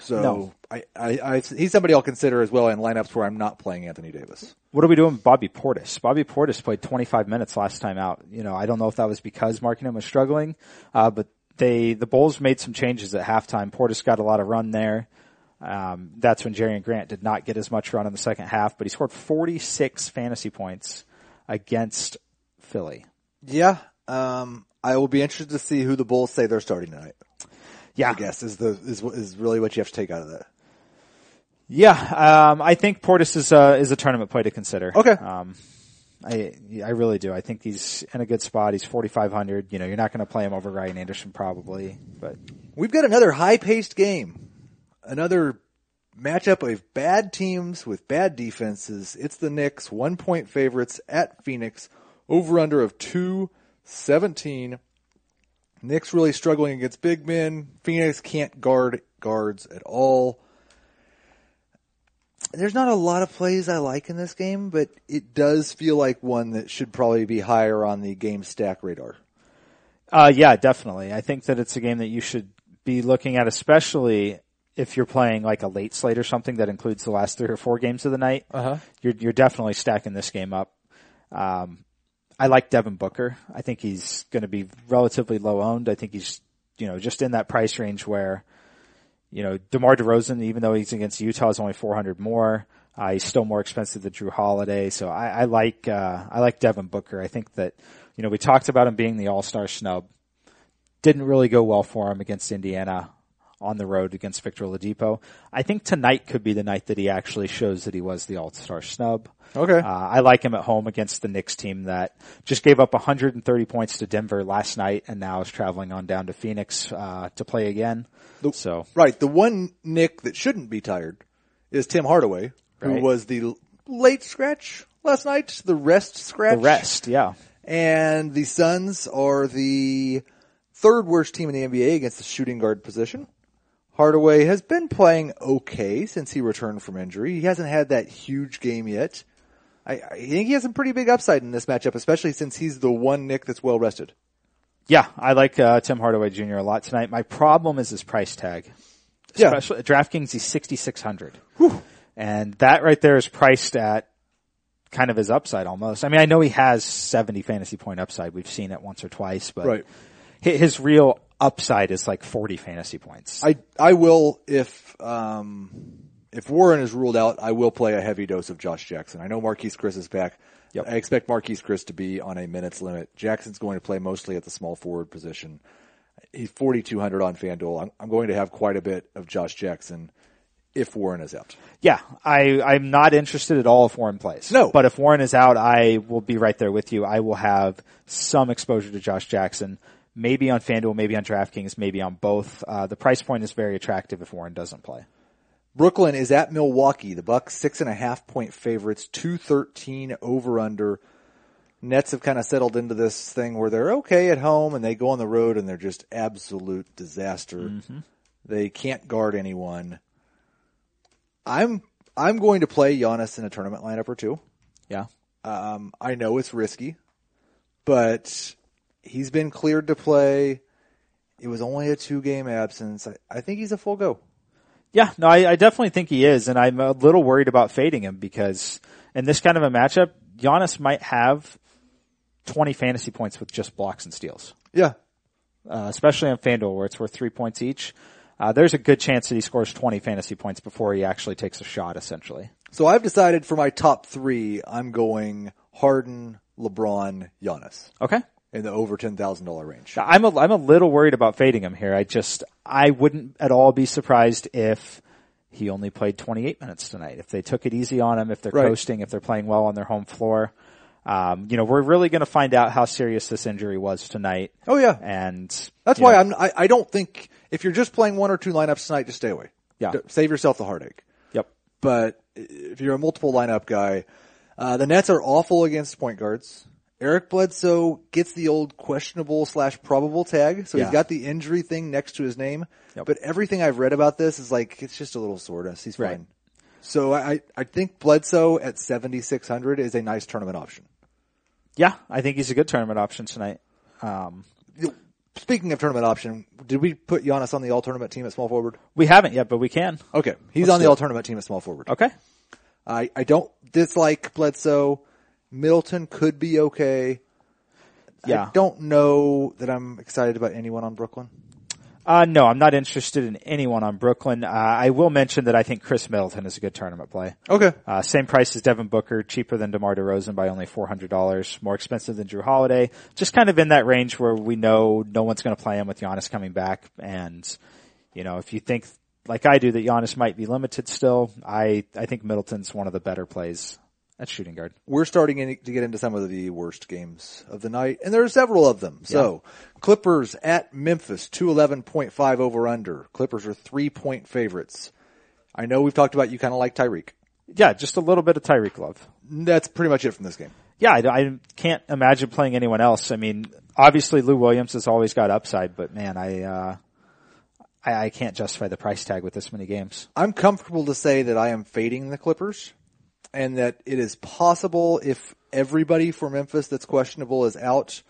A: So
B: No.
A: I, I, I, he's somebody I'll consider as well in lineups where I'm not playing Anthony Davis.
B: What are we doing with Bobby Portis? Bobby Portis played 25 minutes last time out. You know, I don't know if that was because Markkanen was struggling, uh, but they, the Bulls made some changes at halftime. Portis got a lot of run there. Um, that's when Jerian Grant did not get as much run in the second half, but he scored 46 fantasy points against Philly.
A: Yeah. Um, I will be interested to see who the Bulls say they're starting tonight.
B: Yeah.
A: I guess is the, is, is really what you have to take out of that.
B: Yeah, um, I think Portis is a is a tournament play to consider.
A: Okay.
B: Um, I I really do. I think he's in a good spot. He's forty five hundred. You know, you're not going to play him over Ryan Anderson probably, but
A: We've got another high paced game. Another matchup of bad teams with bad defenses. It's the Knicks, one point favorites at Phoenix, over under of 217. Knicks really struggling against big men. Phoenix can't guard guards at all. There's not a lot of plays I like in this game, but it does feel like one that should probably be higher on the game stack radar.
B: uh, yeah, definitely. I think that it's a game that you should be looking at, especially if you're playing like a late slate or something that includes the last three or four games of the night.
A: Uh-huh.
B: You're you're definitely stacking this game up. Um, I like Devin Booker. I think he's going to be relatively low owned. I think he's, you know, just in that price range where, you know, DeMar DeRozan, even though he's against Utah, is only 400 more. Uh, he's still more expensive than Jrue Holiday. So I, I like, uh, I like Devin Booker. I think that, you know, we talked about him being the all-star snub. Didn't really go well for him against Indiana on the road against Victor Oladipo. I think tonight could be the night that he actually shows that he was the all-star snub.
A: Okay.
B: Uh, I like him at home against the Knicks team that just gave up 130 points to Denver last night and now is traveling on down to Phoenix, uh, to play again. so,
A: Right. The one Knick that shouldn't be tired is Tim Hardaway, who was the late scratch last night, the rest scratch.
B: the rest, yeah.
A: And the Suns are the third worst team in the NBA against the shooting guard position. Hardaway has been playing okay since he returned from injury. He hasn't had that huge game yet. I, I think he has some pretty big upside in this matchup, especially since he's the one Knick that's well rested.
B: Yeah, I like, uh, Tim Hardaway Jr. a lot tonight. My problem is his price tag.
A: Yeah.
B: Especially at DraftKings, he's 6,600. And that right there is priced at kind of his upside almost. I mean, I know he has 70 fantasy point upside. We've seen it once or twice, but
A: Right.
B: his real upside is like 40 fantasy points.
A: I I will if um if Warren is ruled out, I will play a heavy dose of Josh Jackson. I know Marquese Chriss is back.
B: Yep.
A: I expect Marquese Chriss to be on a minutes limit. Jackson's going to play mostly at the small forward position. He's 4,200 on FanDuel. I'm, I'm going to have quite a bit of Josh Jackson if Warren is out.
B: yeah, I, I'm not interested at all if Warren plays.
A: No.
B: But if Warren is out, I will be right there with you. I will have some exposure to Josh Jackson. Maybe on FanDuel, maybe on DraftKings, maybe on both. Uh, the price point is very attractive if Warren doesn't play.
A: Brooklyn is at Milwaukee. The Bucks six and a half point favorites, two thirteen over under. Nets have kind of settled into this thing where they're okay at home and they go on the road and they're just absolute disaster. They can't guard anyone. I'm I'm going to play Giannis in a tournament lineup or two.
B: Yeah.
A: Um, I know it's risky, but he's been cleared to play. It was only a two game absence. I, I think he's a full go.
B: Yeah, no, I, I definitely think he is, and I'm a little worried about fading him because in this kind of a matchup, Giannis might have 20 fantasy points with just blocks and steals,
A: Yeah,
B: uh, especially on FanDuel where it's worth three points each. Uh, there's a good chance that he scores 20 fantasy points before he actually takes a shot, essentially.
A: So I've decided for my top three, I'm going Harden, LeBron, Giannis
B: Okay.
A: In the over ten thousand dollar range.
B: I'm a, I'm a little worried about fading him here. I just, I wouldn't at all be surprised if he only played 28 minutes tonight. If they took it easy on him, if they're
A: Right.
B: coasting, if they're playing well on their home floor. Um, you know, we're really going to find out how serious this injury was tonight.
A: Oh yeah,
B: And
A: that's why
B: know,
A: I'm. I, I don't think if you're just playing one or two lineups tonight, just stay away.
B: Yeah.
A: Save yourself the heartache.
B: Yep.
A: But if you're a multiple lineup guy, uh, the Nets are awful against point guards. Eric Bledsoe gets the old questionable slash probable tag, so
B: Yeah.
A: he's got the injury thing next to his name.
B: Yep.
A: But everything I've read about this is like it's just a little soreness. He's
B: Right.
A: fine. So I I think Bledsoe at 7600 is a nice tournament option.
B: Yeah, I think he's a good tournament option tonight. Um,
A: Speaking of tournament option, did we put Giannis on the all tournament team at small forward?
B: we haven't yet, but we can.
A: Okay, he's
B: Let's
A: on the all tournament team at small forward.
B: Okay.
A: I I don't dislike Bledsoe. Middleton could be okay.
B: Yeah.
A: I don't know that I'm excited about anyone on Brooklyn.
B: Uh, no, I'm not interested in anyone on Brooklyn. Uh, I will mention that I think Khris Middleton is a good tournament play.
A: Okay.
B: Uh, same price as Devin Booker, cheaper than DeMar DeRozan by only $400, more expensive than Jrue Holiday. Just kind of in that range where we know no one's going to play him with Giannis coming back. And, you know, if you think like I do that Giannis might be limited still, I, I think Middleton's one of the better plays at shooting guard.
A: We're starting in, to get into some of the worst games of the night, and there are several of them. So, Clippers at Memphis, 211.5 over under. Clippers are three point favorites. I know we've talked about you kind of like Tyreke.
B: Yeah, just a little bit of Tyreke Love.
A: That's pretty much it from this game.
B: Yeah, I, I can't imagine playing anyone else. I mean, obviously Lou Williams has always got upside, but man, I, uh, I, I can't justify the price tag with this many games.
A: I'm comfortable to say that I am fading the Clippers and that it is possible if everybody for Memphis that's questionable is out,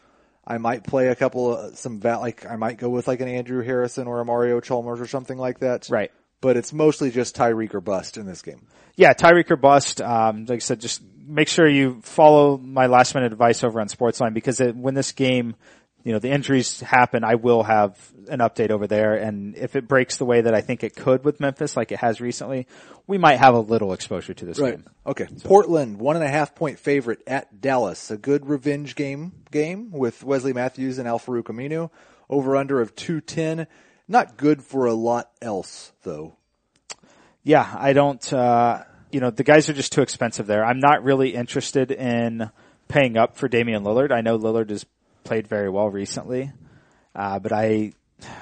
A: I might play a couple of some va- like I might go with like an Andrew Harrison or a Mario Chalmers or something like that.
B: Right.
A: But it's mostly just Tyreke or bust in this game.
B: Yeah, Tyreke or bust. Um, like I said, just make sure you follow my last minute advice over on Sportsline because it, when this game, you know, the injuries happen, I will have an update over there. And if it breaks the way that I think it could with Memphis, like it has recently, we might have a little exposure to this game.
A: Okay. Portland, one and a half point favorite at Dallas. A good revenge game game with Wesley Matthews and Al Farouq Aminu. Over under of 210. Not good for a lot else though.
B: Yeah, I don't, uh, you know, the guys are just too expensive there. I'm not really interested in paying up for Damian Lillard. I know Lillard has played very well recently, uh, but I,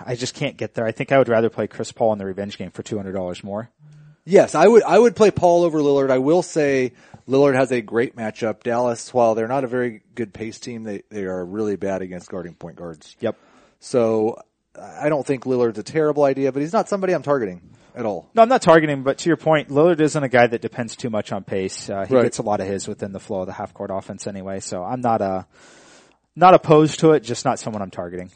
B: I just can't get there. I think I would rather play Chris Paul in the revenge game for $200 more.
A: Yes, I would. I would play Paul over Lillard. I will say Lillard has a great matchup. Dallas, while they're not a very good pace team, they they are really bad against guarding point guards.
B: Yep.
A: So I don't think Lillard's a terrible idea, but he's not somebody I'm targeting at all.
B: No, I'm not targeting, but to your point, Lillard isn't a guy that depends too much on pace. Uh, he
A: Right.
B: gets a lot of his within the flow of the half court offense anyway, so I'm not, uh, not opposed to it, just not someone I'm targeting.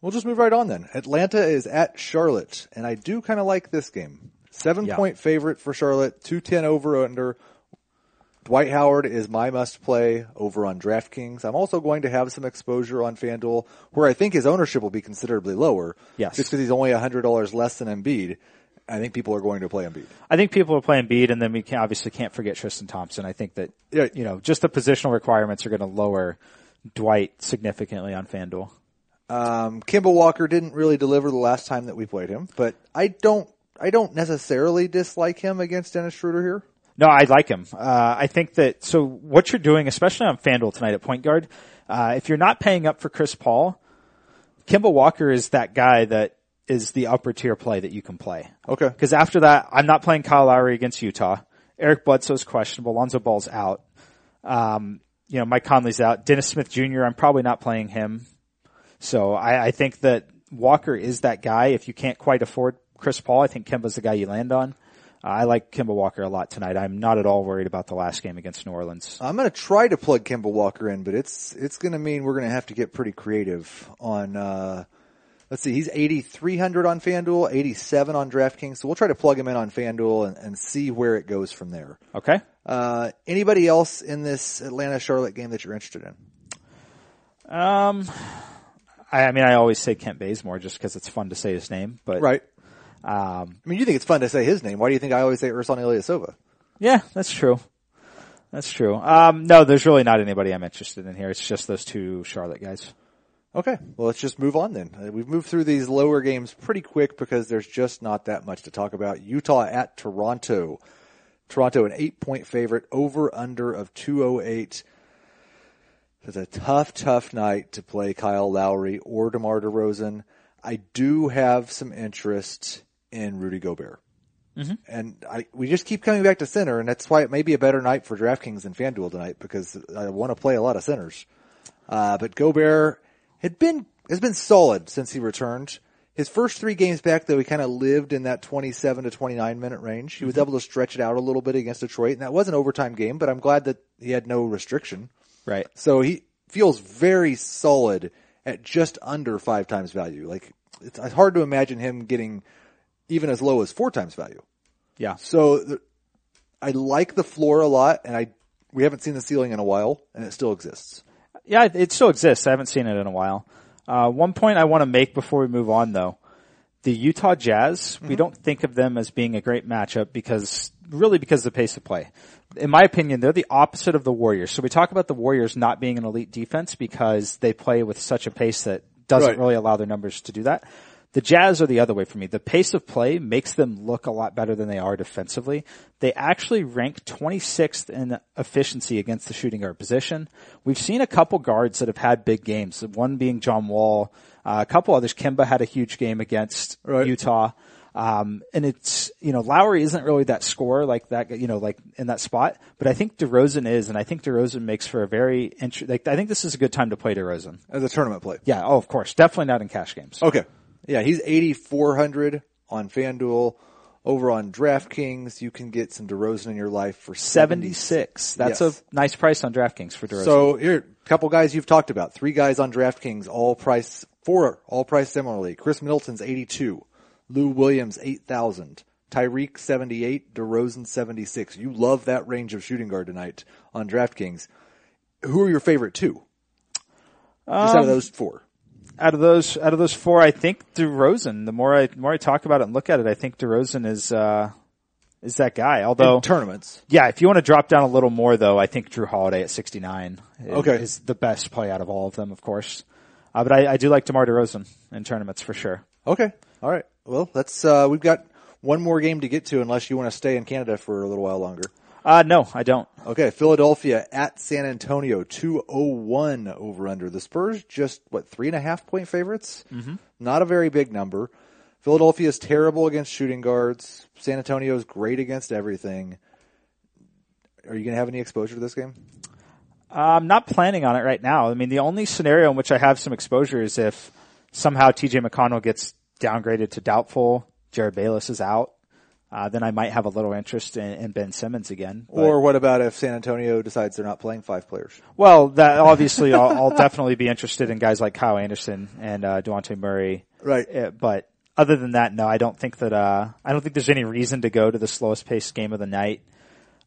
A: We'll just move right on then. Atlanta is at Charlotte, and I do kind of like this game. Seven
B: Yeah.
A: point favorite for Charlotte, two ten over under. Dwight Howard is my must play over on DraftKings. I'm also going to have some exposure on FanDuel where I think his ownership will be considerably lower.
B: Yes.
A: Just because he's only $100 less than Embiid. I think people are going to play Embiid.
B: I think people are playing Bede, and then we can obviously can't forget Tristan Thompson. I think that
A: Yeah.
B: you know just the positional requirements are going to lower Dwight significantly on FanDuel.
A: Um, Kemba Walker didn't really deliver the last time that we played him, but I don't, I don't necessarily dislike him against Dennis Schroeder here.
B: No, I like him. Uh, I think that so what you're doing, especially on FanDuel tonight at point guard, uh, if you're not paying up for Chris Paul, Kemba Walker is that guy that is the upper tier play that you can play.
A: Okay.
B: Because after that, I'm not playing Kyle Lowry against Utah. Eric Bledsoe's questionable. Lonzo Ball's out. Um, you know, Mike Conley's out. Dennis Smith Jr., I'm probably not playing him. So I, I think that Walker is that guy. If you can't quite afford Chris Paul, I think Kemba's the guy you land on. Uh, I like Kemba Walker a lot tonight. I'm not at all worried about the last game against New Orleans.
A: I'm going to try to plug Kemba Walker in, but it's it's going to mean we're going to have to get pretty creative on. Uh, let's see, he's 8,300 on FanDuel, 87 on DraftKings, so we'll try to plug him in on FanDuel and, and see where it goes from there.
B: Okay.
A: Uh, anybody else in this Atlanta Charlotte game that you're interested in?
B: Um, I, I mean, I always say Kent Bazemore just because it's fun to say his name, but
A: Right.
B: Um,
A: I mean, you think it's fun to say his name. Why do you think I always say Ersan Ilyasova?
B: yeah, that's true. That's true. Um, no, there's really not anybody I'm interested in here. It's just those two Charlotte guys.
A: Okay, well, let's just move on then. Uh, We've moved through these lower games pretty quick because there's just not that much to talk about. Utah at Toronto. Toronto an eight point favorite, over under of 208. It's a tough, tough night to play Kyle Lowry or DeMar DeRozan. I do have some interest in Rudy Gobert. And I, we just keep coming back to center, and that's why it may be a better night for DraftKings than FanDuel tonight because I want to play a lot of centers. Uh, but Gobert had been, has been solid since he returned. His first three games back though, he kind of lived in that 27 to 29 minute range. He was mm-hmm. able to stretch it out a little bit against Detroit, and that was an overtime game, but I'm glad that he had no restriction.
B: Right.
A: So he feels very solid at just under five times value. Like it's it's hard to imagine him getting even as low as four times value.
B: Yeah.
A: So the, I like the floor a lot, and I we haven't seen the ceiling in a while, and it still exists.
B: Yeah, it- it still exists. I haven't seen it in a while. Uh, one point I want to make before we move on though. The Utah Jazz, we don't think of them as being a great matchup because, really because of the pace of play. In my opinion, they're the opposite of the Warriors. So we talk about the Warriors not being an elite defense because they play with such a pace that doesn't
A: Right.
B: really allow their numbers to do that. The Jazz are the other way for me. The pace of play makes them look a lot better than they are defensively. They actually rank 26th in efficiency against the shooting guard position. We've seen a couple guards that have had big games. One being John Wall, uh, a couple others. Kemba had a huge game against
A: Right.
B: Utah. Um, and it's, you know, Lowry isn't really that scorer like that, you know, like in that spot, but I think DeRozan is, and I think DeRozan makes for a very interesting, like, I think this is a good time to play DeRozan.
A: As a tournament play.
B: Yeah. Oh, of course. Definitely not in cash games.
A: Okay. Yeah, he's 8,400 on FanDuel. Over on DraftKings, you can get some DeRozan in your life for 70.
B: 76. That's
A: Yes.
B: a nice price on DraftKings for DeRozan.
A: So here, a couple guys you've talked about. Three guys on DraftKings, all price, four, all price similarly. Khris Middleton's 82. Lou Williams, 8,000. Tyreke, 78. DeRozan, 76. You love that range of shooting guard tonight on DraftKings. Who are your favorite two? Just out of um, those four.
B: Out of those, out of those four, I think DeRozan, the more I, the more I talk about it and look at it, I think DeRozan is, uh, is that guy. Although,
A: In tournaments.
B: yeah, if you want to drop down a little more though, I think Jrue Holiday at 69 is,
A: Okay.
B: is the best play out of all of them, of course. Uh, but I, I do like DeMar DeRozan in tournaments for sure.
A: Okay. All right. Well, let's, uh, we've got one more game to get to unless you want to stay in Canada for a little while longer.
B: Uh, no, I don't.
A: Okay, Philadelphia at San Antonio, 201 over under. The Spurs just, what, three and a half point favorites? Mm-hmm. Not a very big number. Philadelphia is terrible against shooting guards. San Antonio is great against everything. Are you going to have any exposure to this game?
B: I'm not planning on it right now. I mean, the only scenario in which I have some exposure is if somehow TJ McConnell gets downgraded to doubtful, Jerryd Bayless is out, uh, then I might have a little interest in, in Ben Simmons again. But-
A: Or what about if San Antonio decides they're not playing five players?
B: well, that obviously I'll, I'll definitely be interested in guys like Kyle Anderson and uh, Dejounte Murray.
A: Right.
B: Uh, but other than that, no, I don't think that. Uh, I don't think there's any reason to go to the slowest paced game of the night.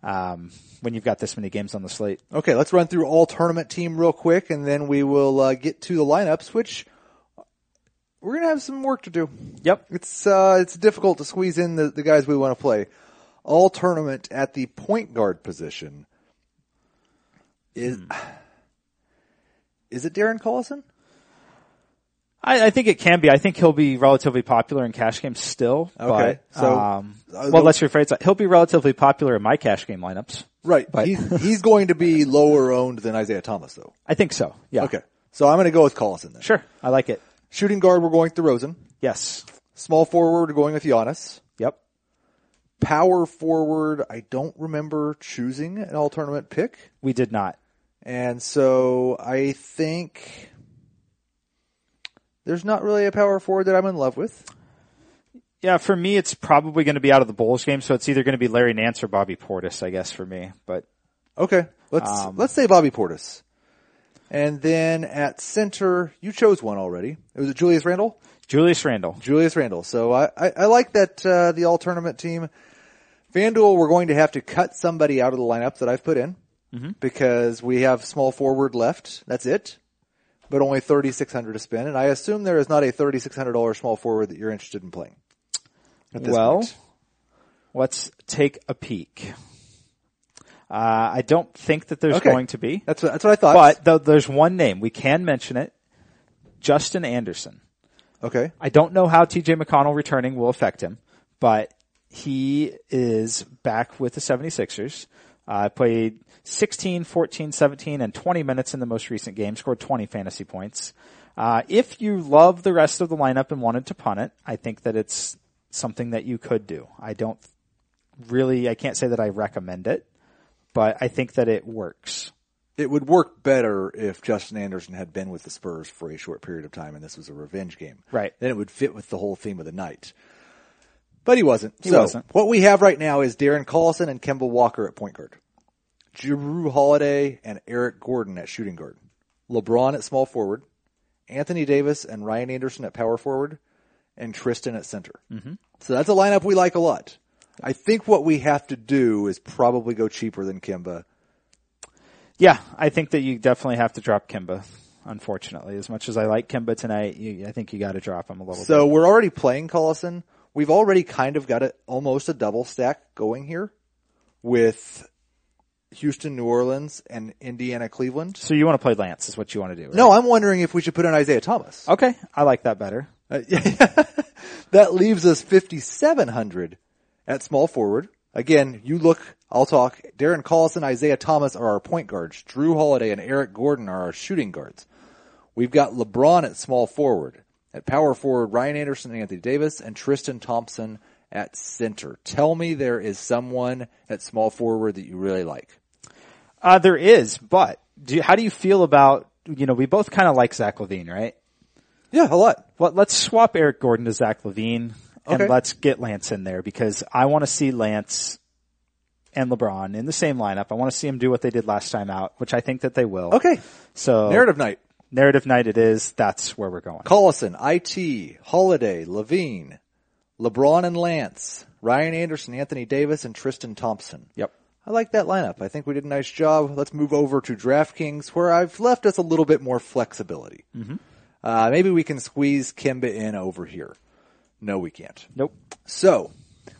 B: um, when you've got this many games on the slate.
A: Okay, let's run through all tournament team real quick, and then we will uh, get to the lineups, which we're gonna have some work to do.
B: Yep.
A: It's uh, it's difficult to squeeze in the, the guys we want to play. All tournament at the point guard position is is it Darren Collison?
B: I, I think it can be. I think he'll be relatively popular in cash games still.
A: Okay,
B: But,
A: so-
B: um,
A: uh,
B: well, let's rephrase that. He'll be relatively popular in my cash game lineups.
A: Right,
B: But-
A: he's, he's going to be lower owned than Isaiah Thomas, though.
B: I think so. Yeah.
A: Okay, so I'm going to go with Collison then.
B: Sure. I like it.
A: Shooting guard, we're going with DeRozan.
B: Yes.
A: Small forward, we're going with Giannis.
B: Yep.
A: Power forward, I don't remember choosing an all tournament pick.
B: We did not.
A: And so I think there's not really a power forward that I'm in love with.
B: Yeah, for me, it's probably going to be out of the Bulls game, so it's either going to be Larry Nance or Bobby Portis, I guess, for me. But
A: Okay, let's
B: Um,
A: let's say Bobby Portis. And then at center, you chose one already. It was it Julius Randle.
B: Julius Randle.
A: Julius Randle. So I, I, I like that uh, the all tournament team. FanDuel, we're going to have to cut somebody out of the lineup that I've put in because we have small forward left. That's it, but only thirty six hundred to spend, and I assume there is not a thirty six hundred dollar small forward that you're interested in playing.
B: Well,
A: point.
B: let's take a peek. Uh, I don't think that there's
A: Okay.
B: going to be,
A: that's what, that's what I thought.
B: but th- there's one name we can mention it: Justin Anderson.
A: okay,
B: I don't know how TJ McConnell returning will affect him, but he is back with the 76ers. Uh, played 16, 14, 17, and 20 minutes in the most recent game, scored 20 fantasy points. Uh, if you love the rest of the lineup and wanted to punt it, I think that it's something that you could do. I don't really, I can't say that I recommend it, but I think that it works.
A: it would work better if Justin Anderson had been with the Spurs for a short period of time, and this was a revenge game.
B: Right.
A: Then it would fit with the whole theme of the night. But he wasn't.
B: He
A: so
B: wasn't.
A: what we have right now is Darren Collison and Kemba Walker at point guard. Jrue Holiday and Eric Gordon at shooting guard. LeBron at small forward. Anthony Davis and Ryan Anderson at power forward. And Tristan at center. Mm-hmm. So that's a lineup we like a lot. I think what we have to do is probably go cheaper than Kemba.
B: Yeah, I think that you definitely have to drop Kemba. Unfortunately, as much as I like Kemba tonight, you, I think you got to drop him a little bit.
A: So we're already playing Collison. We've already kind of got a, almost a double stack going here with Houston, New Orleans, and Indiana, Cleveland.
B: So you want to play Lance is what you want to do. Right?
A: No, I'm wondering if we should put in Isaiah Thomas.
B: Okay, I like that better.
A: Uh, that leaves us 5,700 at small forward. Again, you look, I'll talk. Darren Collison, Isaiah Thomas are our point guards. Jrue Holiday and Eric Gordon are our shooting guards. We've got LeBron at small forward. At power forward, Ryan Anderson and Anthony Davis and Tristan Thompson at center. Tell me there is someone at small forward that you really like.
B: Uh, there is, but do you, how do you feel about, you know, we both kind of like Zach LaVine, right?
A: Yeah, a lot.
B: Well, let's swap Eric Gordon to Zach LaVine and
A: Okay.
B: let's get Lance in there because I want to see Lance and LeBron in the same lineup. I want to see them do what they did last time out, which I think that they will.
A: Okay.
B: So
A: Narrative night.
B: narrative night it is. That's where we're going.
A: Collison, IT, Holiday, LaVine, LeBron and Lance, Ryan Anderson, Anthony Davis, and Tristan Thompson.
B: Yep.
A: I like that lineup. I think we did a nice job. Let's move over to DraftKings where I've left us a little bit more flexibility. Uh, maybe we can squeeze Kemba in over here. No, we can't.
B: Nope.
A: So,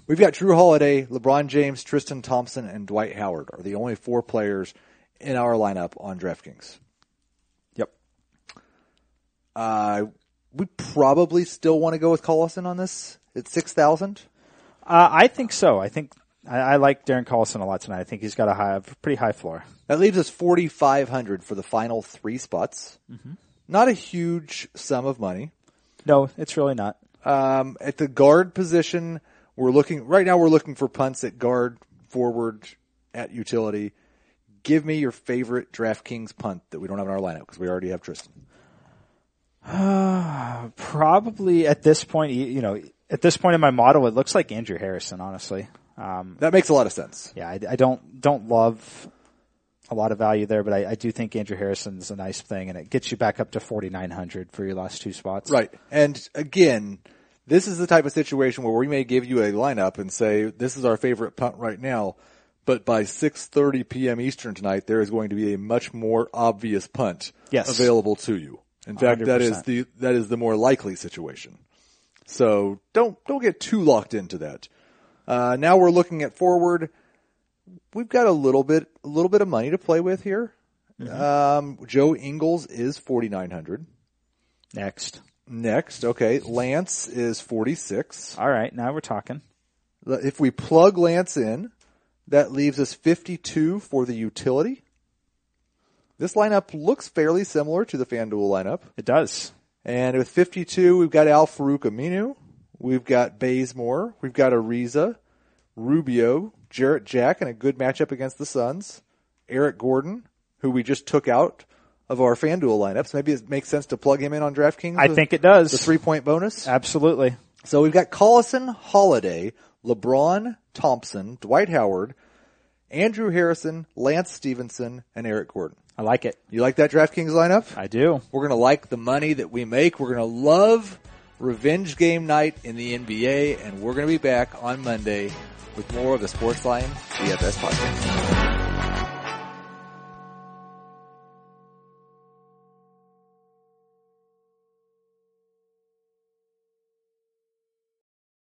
A: we've got Jrue Holiday, LeBron James, Tristan Thompson, and Dwight Howard are the only four players in our lineup on DraftKings.
B: Yep.
A: Uh, we probably still want to go with Collison on this at 6,000.
B: Uh, I think so. I think I, I like Darren Collison a lot tonight. I think he's got a high, a pretty high floor.
A: That leaves us 4,500 for the final three spots. Not a huge sum of money.
B: No, it's really not.
A: Um, at the guard position, we're looking, right now we're looking for punts at guard, forward, at utility. Give me your favorite DraftKings punt that we don't have in our lineup because we already have Tristan.
B: Probably at this point, you you know, at this point in my model, it looks like Andrew Harrison. Honestly, um,
A: That makes a lot of sense.
B: yeah, I, I don't don't love a lot of value there, but I, I do think Andrew Harrison's a nice thing, and it gets you back up to forty nine hundred for your last two spots.
A: Right. And again, this is the type of situation where we may give you a lineup and say, this is our favorite punt right now, but by 6:30 p.m. Eastern tonight, there is going to be a much more obvious punt
B: Yes.
A: available to you. In fact, that is
B: 100%.
A: the that is the more likely situation. So don't don't get too locked into that. Uh, now we're looking at forward. We've got a little bit a little bit of money to play with here. Um, Joe Ingles is 4900.
B: Next.
A: Next, okay, Lance is 46.
B: All right. Now we're talking.
A: If we plug Lance in, that leaves us 52 for the utility. This lineup looks fairly similar to the FanDuel lineup.
B: It does.
A: And with 52, we've got Al Farouq Aminu. We've got Bazemore. We've got Ariza, Rubio, Jarrett Jack and a good matchup against the Suns. Eric Gordon, who we just took out of our FanDuel lineups. Maybe it makes sense to plug him in on DraftKings.
B: I think it does.
A: The three point bonus.
B: Absolutely.
A: So we've got Collison, Holiday, LeBron, Thompson, Dwight Howard, Andrew Harrison, Lance Stephenson, and Eric Gordon.
B: I like it.
A: You like that DraftKings lineup?
B: I do.
A: We're going to like the money that we make. We're going to love revenge game night in the NBA, and we're going to be back on Monday with more of the Sportsline DFS podcast.